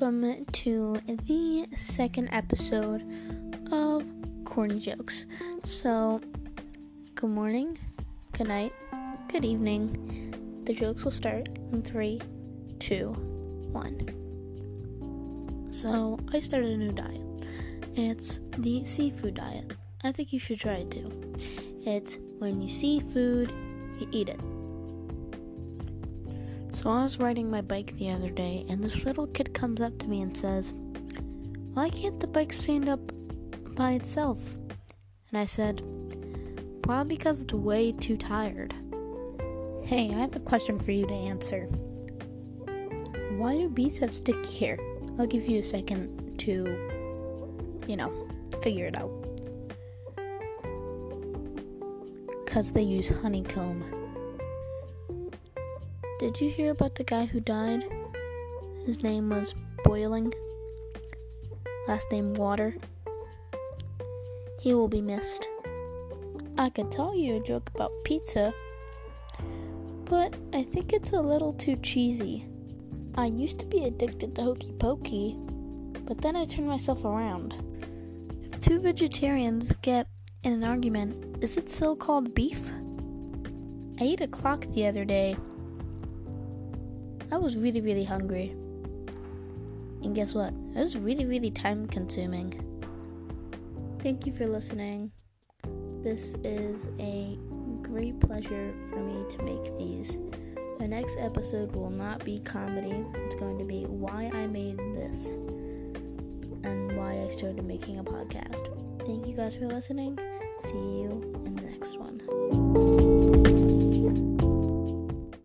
welcome to the second episode of Corny Jokes. So, good morning, good night, good evening. The jokes will start in three, two, one. So, I started a new diet. It's the seafood diet. I think you should try it too. It's when you see food, you eat it. So I was riding my bike the other day, and this little kid comes up to me and says, Why can't the bike stand up by itself? And I said, Probably because it's way too tired. Hey, I have a question for you to answer. Why do bees have sticky hair? I'll give you a second to, you know, figure it out. Because they use honeycomb. Did you hear about the guy who died? His name was Boiling. Last name Water. He will be missed. I could tell you a joke about pizza, but I think it's a little too cheesy. I used to be addicted to Hokey Pokey, but then I turned myself around. If two vegetarians get in an argument, is it still called beef? I ate a clock the other day I was really, really hungry. And guess what? It was really, really time consuming. Thank you for listening. This is a great pleasure for me to make these. The next episode will not be comedy, it's going to be why I made this and why I started making a podcast. Thank you guys for listening. See you in the next one.